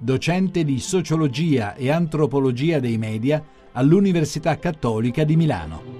docente di sociologia e antropologia dei media all'Università Cattolica di Milano.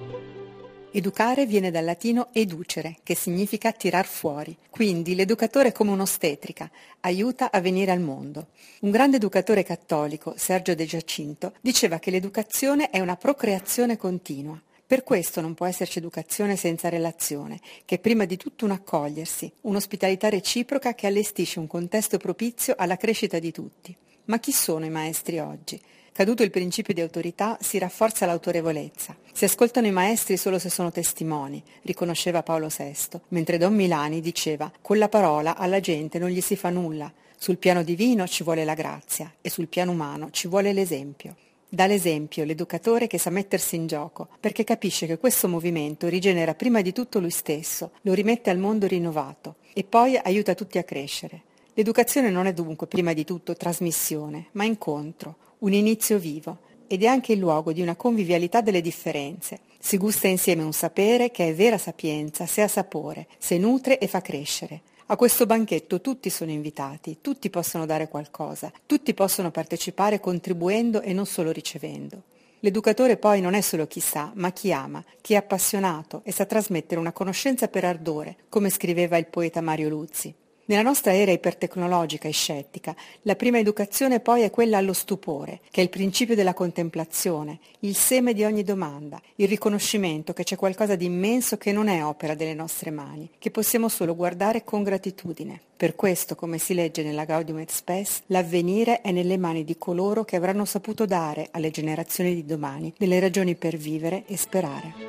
Educare viene dal latino educere, che significa tirar fuori. Quindi l'educatore è come un'ostetrica, aiuta a venire al mondo. Un grande educatore cattolico, Sergio De Giacinto, diceva che l'educazione è una procreazione continua. Per questo non può esserci educazione senza relazione, che è prima di tutto un accogliersi, un'ospitalità reciproca che allestisce un contesto propizio alla crescita di tutti. Ma chi sono i maestri oggi? Caduto il principio di autorità si rafforza l'autorevolezza. Si ascoltano i maestri solo se sono testimoni, riconosceva Paolo VI, mentre Don Milani diceva con la parola alla gente non gli si fa nulla. Sul piano divino ci vuole la grazia e sul piano umano ci vuole l'esempio. Dà l'esempio l'educatore che sa mettersi in gioco, perché capisce che questo movimento rigenera prima di tutto lui stesso, lo rimette al mondo rinnovato e poi aiuta tutti a crescere. L'educazione non è dunque prima di tutto trasmissione, ma incontro, un inizio vivo, ed è anche il luogo di una convivialità delle differenze. Si gusta insieme un sapere che è vera sapienza, se ha sapore, se nutre e fa crescere. A questo banchetto tutti sono invitati, tutti possono dare qualcosa, tutti possono partecipare contribuendo e non solo ricevendo. L'educatore poi non è solo chi sa, ma chi ama, chi è appassionato e sa trasmettere una conoscenza per ardore, come scriveva il poeta Mario Luzzi. Nella nostra era ipertecnologica e scettica, la prima educazione poi è quella allo stupore, che è il principio della contemplazione, il seme di ogni domanda, il riconoscimento che c'è qualcosa di immenso che non è opera delle nostre mani, che possiamo solo guardare con gratitudine. Per questo, come si legge nella Gaudium et Spes, l'avvenire è nelle mani di coloro che avranno saputo dare alle generazioni di domani delle ragioni per vivere e sperare.